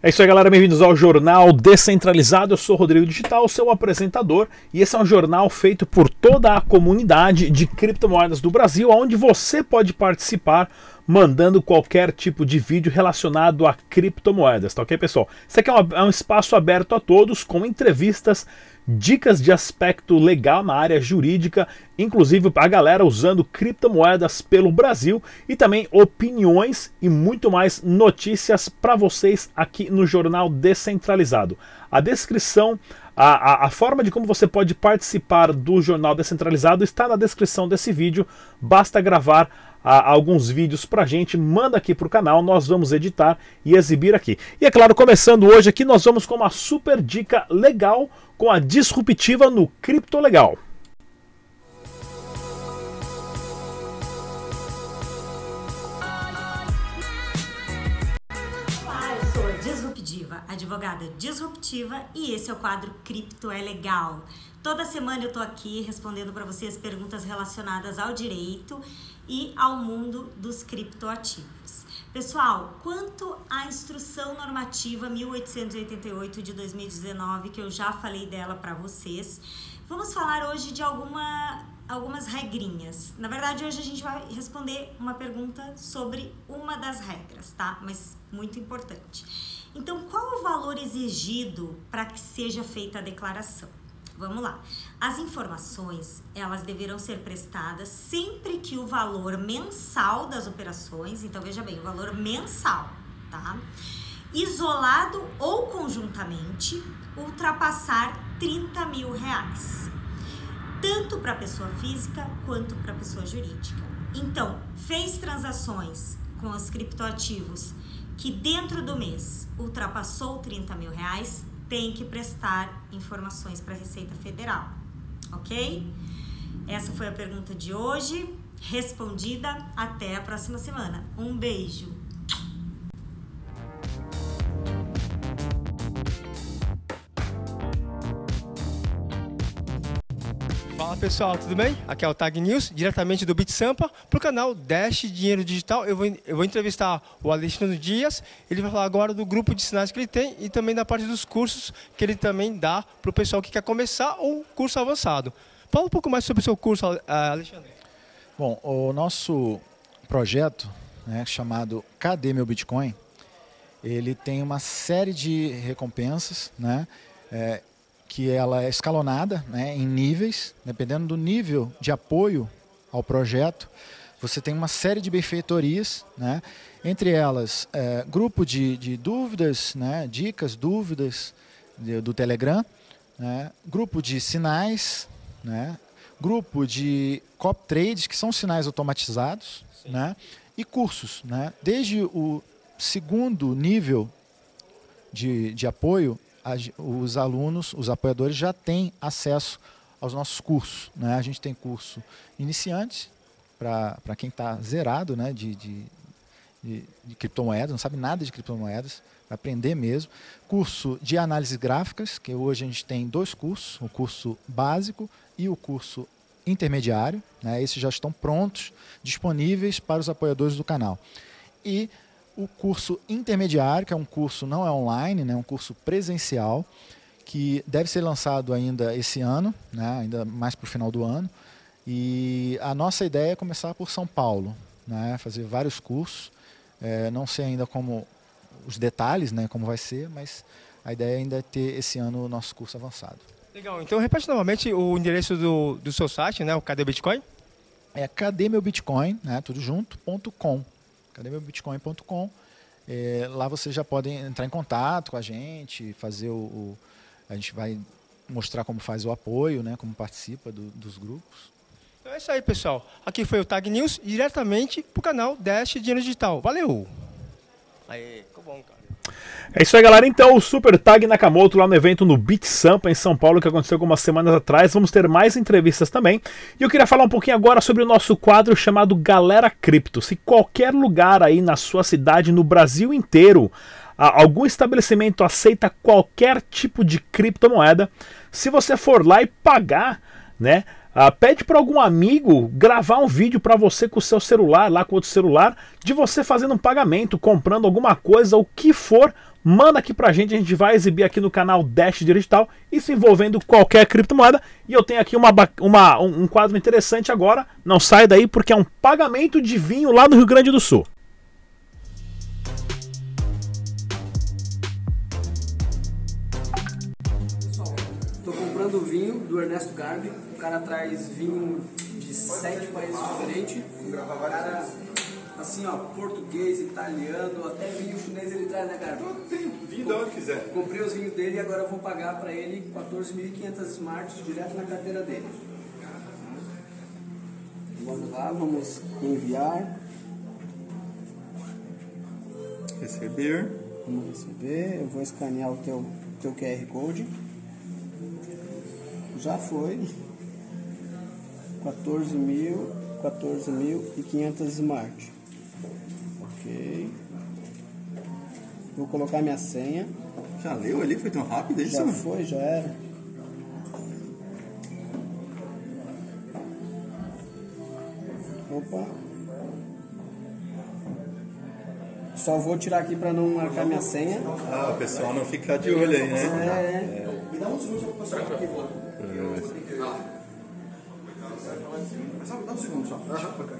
É isso aí, galera. Bem-vindos ao Jornal Descentralizado. Eu sou Rodrigo Digital, seu apresentador, e esse é um jornal feito por toda a comunidade de criptomoedas do Brasil, onde você pode participar mandando qualquer tipo de vídeo relacionado a criptomoedas, tá ok, pessoal? Isso aqui é um, é um espaço aberto a todos, com entrevistas, dicas de aspecto legal na área jurídica, inclusive a galera usando criptomoedas pelo Brasil e também opiniões e muito mais notícias para vocês aqui no Jornal Descentralizado. A descrição, a, a, a, forma de como você pode participar do Jornal Descentralizado está na descrição desse vídeo, basta gravar a, alguns vídeos pra gente, manda aqui pro canal, nós vamos editar e exibir aqui. E é claro, começando hoje aqui, nós vamos com uma super dica legal com a disruptiva no Cripto Legal. Advogada disruptiva, e esse é o quadro Cripto é Legal. Toda semana eu tô aqui respondendo para vocês perguntas relacionadas ao direito e ao mundo dos criptoativos. Pessoal, quanto à instrução normativa 1888 de 2019, que eu já falei dela para vocês, vamos falar hoje de alguma, algumas regrinhas. Na verdade, hoje a gente vai responder uma pergunta sobre uma das regras, tá? Mas muito importante. Então, qual o valor exigido para que seja feita a declaração? Vamos lá. As informações, elas deverão ser prestadas sempre que o valor mensal das operações, então veja bem, o valor mensal, tá? Isolado ou conjuntamente, ultrapassar 30 mil reais. Tanto para pessoa física quanto para pessoa jurídica. Então, fez transações com os criptoativos que dentro do mês ultrapassou 30 mil reais, tem que prestar informações para a Receita Federal, ok? Essa foi a pergunta de hoje. Respondida. Até a próxima semana. Um beijo. Fala pessoal, tudo bem? Aqui é o Tag News, diretamente do BitSampa, para o canal Dash Dinheiro Digital. Eu vou, eu vou entrevistar o Alexandre Dias, ele vai falar agora do grupo de sinais que ele tem e também da parte dos cursos que ele também dá para o pessoal que quer começar ou curso avançado. Fala um pouco mais sobre o seu curso, Alexandre. Bom, o nosso projeto, né, chamado Cadê Meu Bitcoin? Ele tem uma série de recompensas, né? É, que ela é escalonada né, em níveis, dependendo do nível de apoio ao projeto. Você tem uma série de benfeitorias, né, entre elas é, grupo de, de dúvidas, né, dicas, dúvidas de, do Telegram, né, grupo de sinais, né, grupo de cop trades, que são sinais automatizados, né, e cursos. Né, desde o segundo nível de, de apoio os alunos, os apoiadores já têm acesso aos nossos cursos. Né? A gente tem curso iniciante, para quem está zerado né, de, de, de, de, criptomoedas, não sabe nada de criptomoedas, vai aprender mesmo. Curso de análises gráficas, que hoje a gente tem dois cursos, o curso básico e o curso intermediário. Né? Esses já estão prontos, disponíveis para os apoiadores do canal. E o curso intermediário, que é um curso não é online, né, é um curso presencial, que deve ser lançado ainda esse ano, né, ainda mais para o final do ano. E a nossa ideia é começar por São Paulo, né, fazer vários cursos. É, não sei ainda como os detalhes, né, como vai ser, mas a ideia ainda é ter esse ano o nosso curso avançado. Legal, então repete novamente o endereço do, do seu site, né, o Cadê Bitcoin? É cadê meu Bitcoin, né, tudo junto, ponto com cademeubitcoin.com. É, lá vocês já podem entrar em contato com a gente, fazer o, o, a gente vai mostrar como faz o apoio, né, como participa do, dos grupos. Então é isso aí, pessoal. Aqui foi o Tag News diretamente para o canal Dash Dinheiro Digital. Valeu! Aí, ficou bom, cara. É isso aí, galera. Então, o Super Tag Nakamoto lá no evento no Beat Sampa em São Paulo, que aconteceu algumas semanas atrás. Vamos ter mais entrevistas também. E eu queria falar um pouquinho agora sobre o nosso quadro chamado Galera Cripto. Se qualquer lugar aí na sua cidade, no Brasil inteiro, algum estabelecimento aceita qualquer tipo de criptomoeda, se você for lá e pagar, né? Uh, pede para algum amigo gravar um vídeo para você com o seu celular, lá com outro celular, de você fazendo um pagamento, comprando alguma coisa, o que for, manda aqui pra gente, a gente vai exibir aqui no canal Dash Digital, isso envolvendo qualquer criptomoeda. E eu tenho aqui uma, uma, um quadro interessante agora, não sai daí porque é um pagamento de vinho lá no Rio Grande do Sul. Comprando vinho do Ernesto Garbi, o cara traz vinho de sete países diferentes. O cara assim, ó, português, italiano, até vinho chinês ele traz, né, cara? Vinho de onde quiser. Comprei os vinhos dele e agora vou pagar pra ele 14.500 smarts direto na carteira dele. Vamos lá, vamos enviar. Receber. Vamos receber. Eu vou escanear o teu, teu QR Code. Já foi. 14 mil, 14.500 smart. Ok. Vou colocar minha senha. Já leu ali? Foi tão rápido isso? Já foi, já era. Opa. Só vou tirar aqui para não marcar minha senha. Ah, o pessoal não ficar de olho aí, né? É, é. Me dá um segundo só pra passar aqui. Só dá um segundo só. Ok.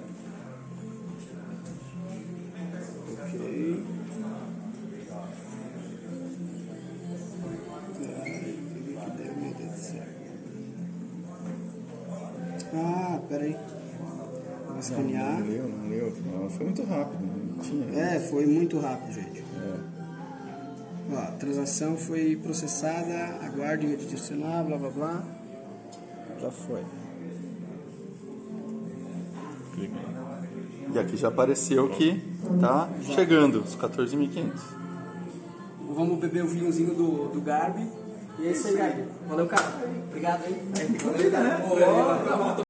Ah, peraí. Vou escanear. Não leu, não leu. Não, foi muito rápido. Tinha. É, foi muito rápido, gente. Ó, a transação foi processada, aguarde redirecionar, blá blá blá. Já foi. E aqui já apareceu que tá chegando os 14.500. Vamos beber o vinhozinho do, do Garbi. E é isso aí, Garbi. Valeu, cara. Obrigado, hein? Valeu, cara. Olá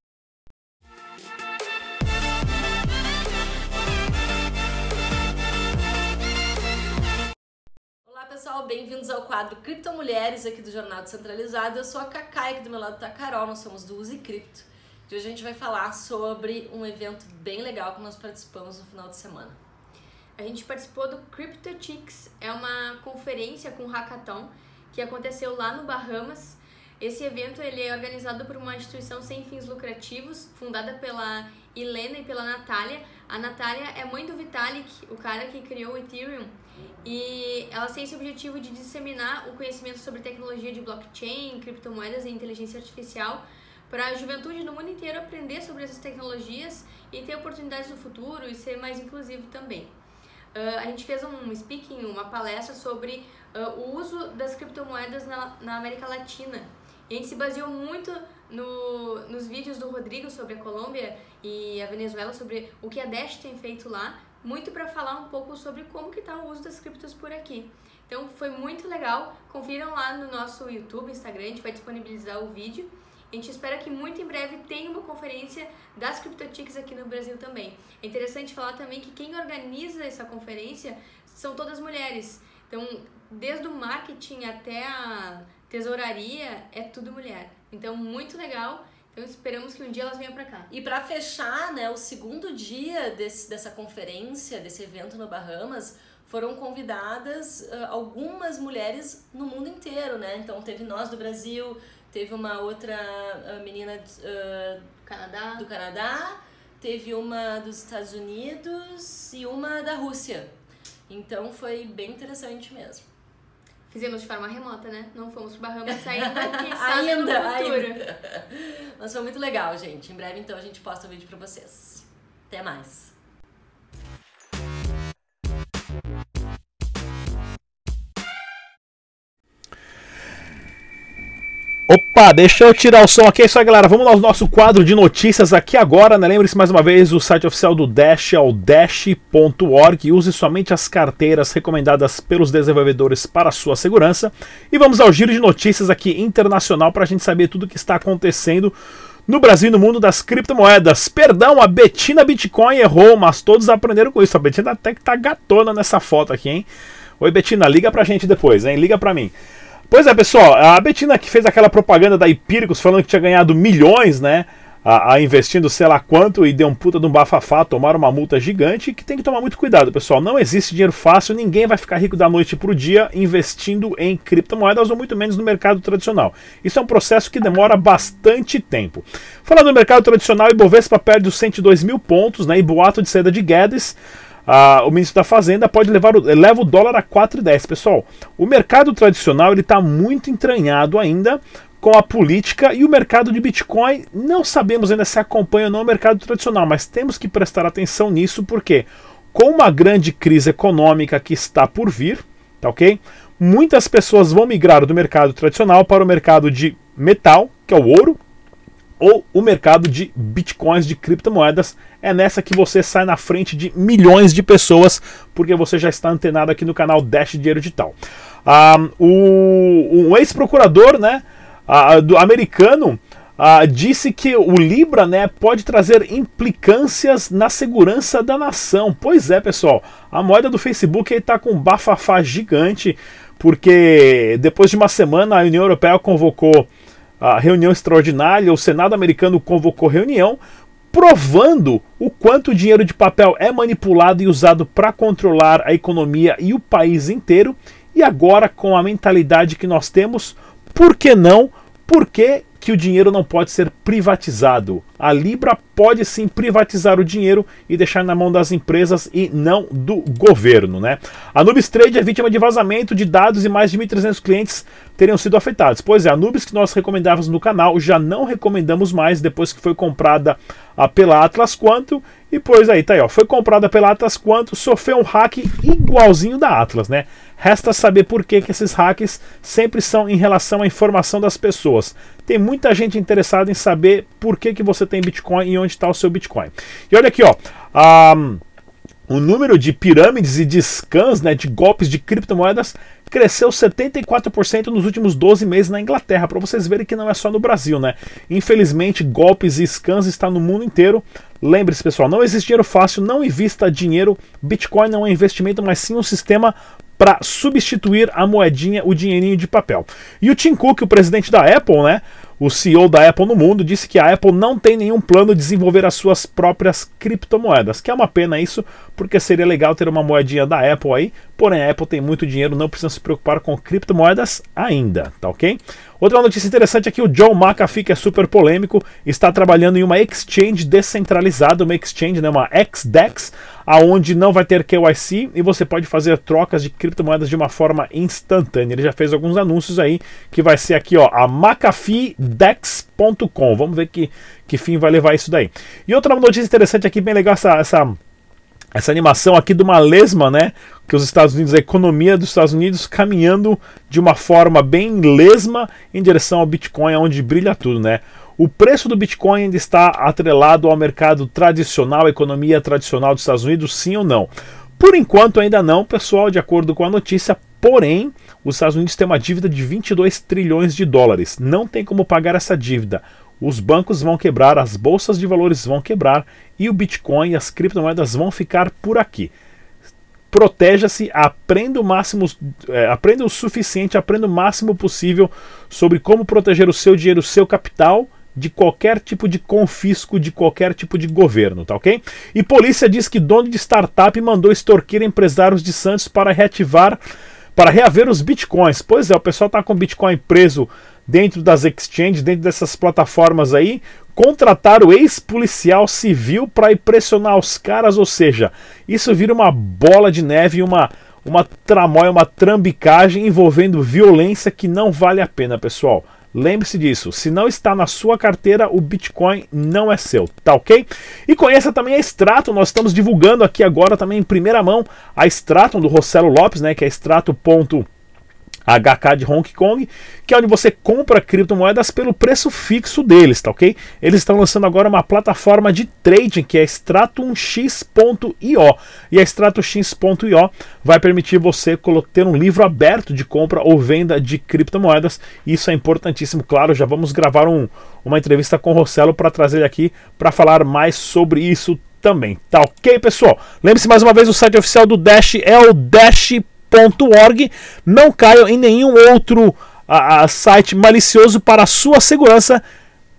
quadro Criptomulheres aqui do Jornal Descentralizado. Eu sou a Cacai, aqui do meu lado tá a Carol, nós somos do Use Cripto. De hoje a gente vai falar sobre um evento bem legal que nós participamos no final de semana. A gente participou do CryptoTix, é uma conferência com hackathon que aconteceu lá no Bahamas. Esse evento ele é organizado por uma instituição sem fins lucrativos, fundada pela Helena e pela Natália. A Natália é mãe do Vitalik, o cara que criou o Ethereum, e ela tem esse objetivo de disseminar o conhecimento sobre tecnologia de blockchain, criptomoedas e inteligência artificial para a juventude no mundo inteiro aprender sobre essas tecnologias e ter oportunidades no futuro e ser mais inclusivo também. Uh, a gente fez um speaking, uma palestra sobre uh, o uso das criptomoedas na, na América Latina. E a gente se baseou muito no, nos vídeos do Rodrigo sobre a Colômbia e a Venezuela, sobre o que a Dash tem feito lá, muito para falar um pouco sobre como que está o uso das criptos por aqui. Então foi muito legal, confiram lá no nosso YouTube, Instagram, a gente vai disponibilizar o vídeo. A gente espera que muito em breve tenha uma conferência das CryptoTix aqui no Brasil também. É interessante falar também que quem organiza essa conferência são todas mulheres. Então, desde o marketing até a tesouraria, é tudo mulher. Então, muito legal. Então, esperamos que um dia elas venham para cá. E para fechar, né, o segundo dia desse, dessa conferência, desse evento no Bahamas, foram convidadas uh, algumas mulheres no mundo inteiro, né? Então, teve nós do Brasil, teve uma outra uh, menina uh, Canadá. do Canadá, teve uma dos Estados Unidos e uma da Rússia. Então foi bem interessante mesmo. Fizemos de forma remota, né? Não fomos pro Bahamas ainda, quem sabe no ainda, futuro. ainda. Mas foi muito legal, gente. Em breve, então, a gente posta o vídeo pra vocês. Até mais. Opa, deixa eu tirar o som aqui. É isso aí, galera. Vamos ao nosso quadro de notícias aqui agora. Né? Lembre-se mais uma vez: o site oficial do Dash é o dash.org. Use somente as carteiras recomendadas pelos desenvolvedores para sua segurança. E vamos ao giro de notícias aqui internacional para a gente saber tudo o que está acontecendo no Brasil e no mundo das criptomoedas. Perdão, a Betina Bitcoin errou, mas todos aprenderam com isso. A Betina até que tá gatona nessa foto aqui, hein? Oi, Betina, liga pra gente depois, hein? Liga pra mim. Pois é, pessoal, a Betina que fez aquela propaganda da Empíricos falando que tinha ganhado milhões, né? a, a, investindo sei lá quanto e deu um puta de um bafafá, tomaram uma multa gigante, que tem que tomar muito cuidado, pessoal. Não existe dinheiro fácil, ninguém vai ficar rico da noite para o dia investindo em criptomoedas ou muito menos no mercado tradicional. Isso é um processo que demora bastante tempo. Falando do mercado tradicional, Ibovespa perde os 102 mil pontos, né, e boato de saída de Guedes. Ah, o ministro da Fazenda pode levar o, leva o dólar a 4,10. Pessoal, o mercado tradicional ele está muito entranhado ainda com a política e o mercado de Bitcoin. Não sabemos ainda se acompanha ou não o mercado tradicional, mas temos que prestar atenção nisso porque com uma grande crise econômica que está por vir, tá ok? Muitas pessoas vão migrar do mercado tradicional para o mercado de metal, que é o ouro, ou o mercado de bitcoins, de criptomoedas. É nessa que você sai na frente de milhões de pessoas, porque você já está antenado aqui no canal Dash Dinheiro Digital. Ah, o, um ex-procurador né, ah, do americano ah, disse que o Libra né, pode trazer implicâncias na segurança da nação. Pois é, pessoal, a moeda do Facebook está com um bafafá gigante, porque depois de uma semana a União Europeia convocou a reunião extraordinária, o Senado americano convocou reunião provando o quanto o dinheiro de papel é manipulado e usado para controlar a economia e o país inteiro. E agora, com a mentalidade que nós temos, por que não? Por que que o dinheiro não pode ser privatizado. A Libra pode sim privatizar o dinheiro e deixar na mão das empresas e não do governo, né? A Nubis Trade é vítima de vazamento de dados e mais de 1.300 clientes teriam sido afetados. Pois é, a Nubis que nós recomendávamos no canal já não recomendamos mais depois que foi comprada pela Atlas Quanto e pois aí, tá aí, ó, foi comprada pela Atlas Quanto, sofreu um hack igualzinho da Atlas, né? Resta saber por que, que esses hacks sempre são em relação à informação das pessoas. Tem muita gente interessada em saber por que, que você tem Bitcoin e onde está o seu Bitcoin. E olha aqui, ó. Um, o número de pirâmides e de scans, né, de golpes de criptomoedas, cresceu 74% nos últimos 12 meses na Inglaterra, para vocês verem que não é só no Brasil, né? Infelizmente, golpes e scans estão no mundo inteiro. Lembre-se, pessoal, não existe dinheiro fácil, não invista dinheiro. Bitcoin não é investimento, mas sim um sistema para substituir a moedinha, o dinheirinho de papel. E o Tim Cook, o presidente da Apple, né, o CEO da Apple no mundo, disse que a Apple não tem nenhum plano de desenvolver as suas próprias criptomoedas, que é uma pena isso, porque seria legal ter uma moedinha da Apple aí, porém a Apple tem muito dinheiro, não precisa se preocupar com criptomoedas ainda, tá ok? Outra notícia interessante é que o John McAfee, que é super polêmico, está trabalhando em uma exchange descentralizada, uma exchange, né, uma XDEX, aonde não vai ter KYC e você pode fazer trocas de criptomoedas de uma forma instantânea. Ele já fez alguns anúncios aí, que vai ser aqui, ó, a McAfeeDex.com. Vamos ver que, que fim vai levar isso daí. E outra notícia interessante aqui, bem legal, essa, essa essa animação aqui de uma lesma, né? Que os Estados Unidos, a economia dos Estados Unidos caminhando de uma forma bem lesma em direção ao Bitcoin, onde brilha tudo, né? O preço do Bitcoin ainda está atrelado ao mercado tradicional, à economia tradicional dos Estados Unidos, sim ou não? Por enquanto ainda não, pessoal, de acordo com a notícia, porém, os Estados Unidos têm uma dívida de 22 trilhões de dólares. Não tem como pagar essa dívida os bancos vão quebrar, as bolsas de valores vão quebrar e o Bitcoin e as criptomoedas vão ficar por aqui. Proteja-se, aprenda o máximo, é, aprenda o suficiente, aprenda o máximo possível sobre como proteger o seu dinheiro, o seu capital de qualquer tipo de confisco de qualquer tipo de governo, tá ok? E polícia diz que dono de startup mandou extorquir empresários de Santos para reativar, para reaver os bitcoins. Pois é, o pessoal tá com Bitcoin preso dentro das exchanges, dentro dessas plataformas aí, contratar o ex-policial civil para impressionar os caras, ou seja, isso vira uma bola de neve, uma uma tramóia, uma trambicagem envolvendo violência que não vale a pena, pessoal. Lembre-se disso, se não está na sua carteira, o Bitcoin não é seu, tá ok? E conheça também a Stratum, nós estamos divulgando aqui agora também em primeira mão a Stratum do Rossello Lopes, né, que é extrato.com HK de Hong Kong, que é onde você compra criptomoedas pelo preço fixo deles, tá ok? Eles estão lançando agora uma plataforma de trading que é stratumx.io. E a stratumx.io vai permitir você ter um livro aberto de compra ou venda de criptomoedas. Isso é importantíssimo, claro. Já vamos gravar um, uma entrevista com o Rossello para trazer ele aqui para falar mais sobre isso também. Tá ok, pessoal? Lembre-se mais uma vez, o site oficial do Dash é o dash.com .org. Não caiam em nenhum outro a, a, site malicioso para a sua segurança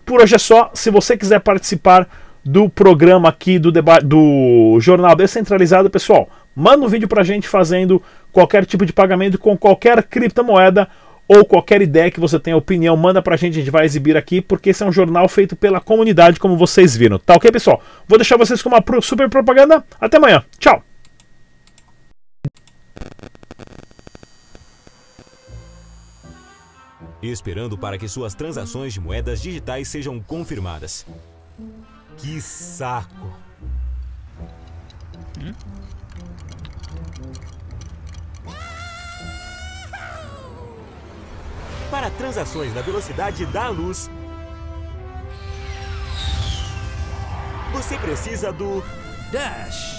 Por hoje é só. Se você quiser participar do programa aqui do, do Jornal Descentralizado, pessoal, manda um vídeo pra gente fazendo qualquer tipo de pagamento com qualquer criptomoeda ou qualquer ideia que você tenha opinião, manda pra gente, a gente vai exibir aqui, porque esse é um jornal feito pela comunidade, como vocês viram. Tá ok, pessoal? Vou deixar vocês com uma super propaganda. Até amanhã. Tchau! Esperando para que suas transações de moedas digitais sejam confirmadas. Que saco! Hum? Para transações na velocidade da luz, você precisa do Dash.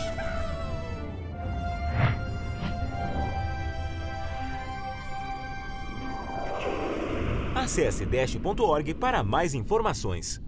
Acesse dash.org para mais informações.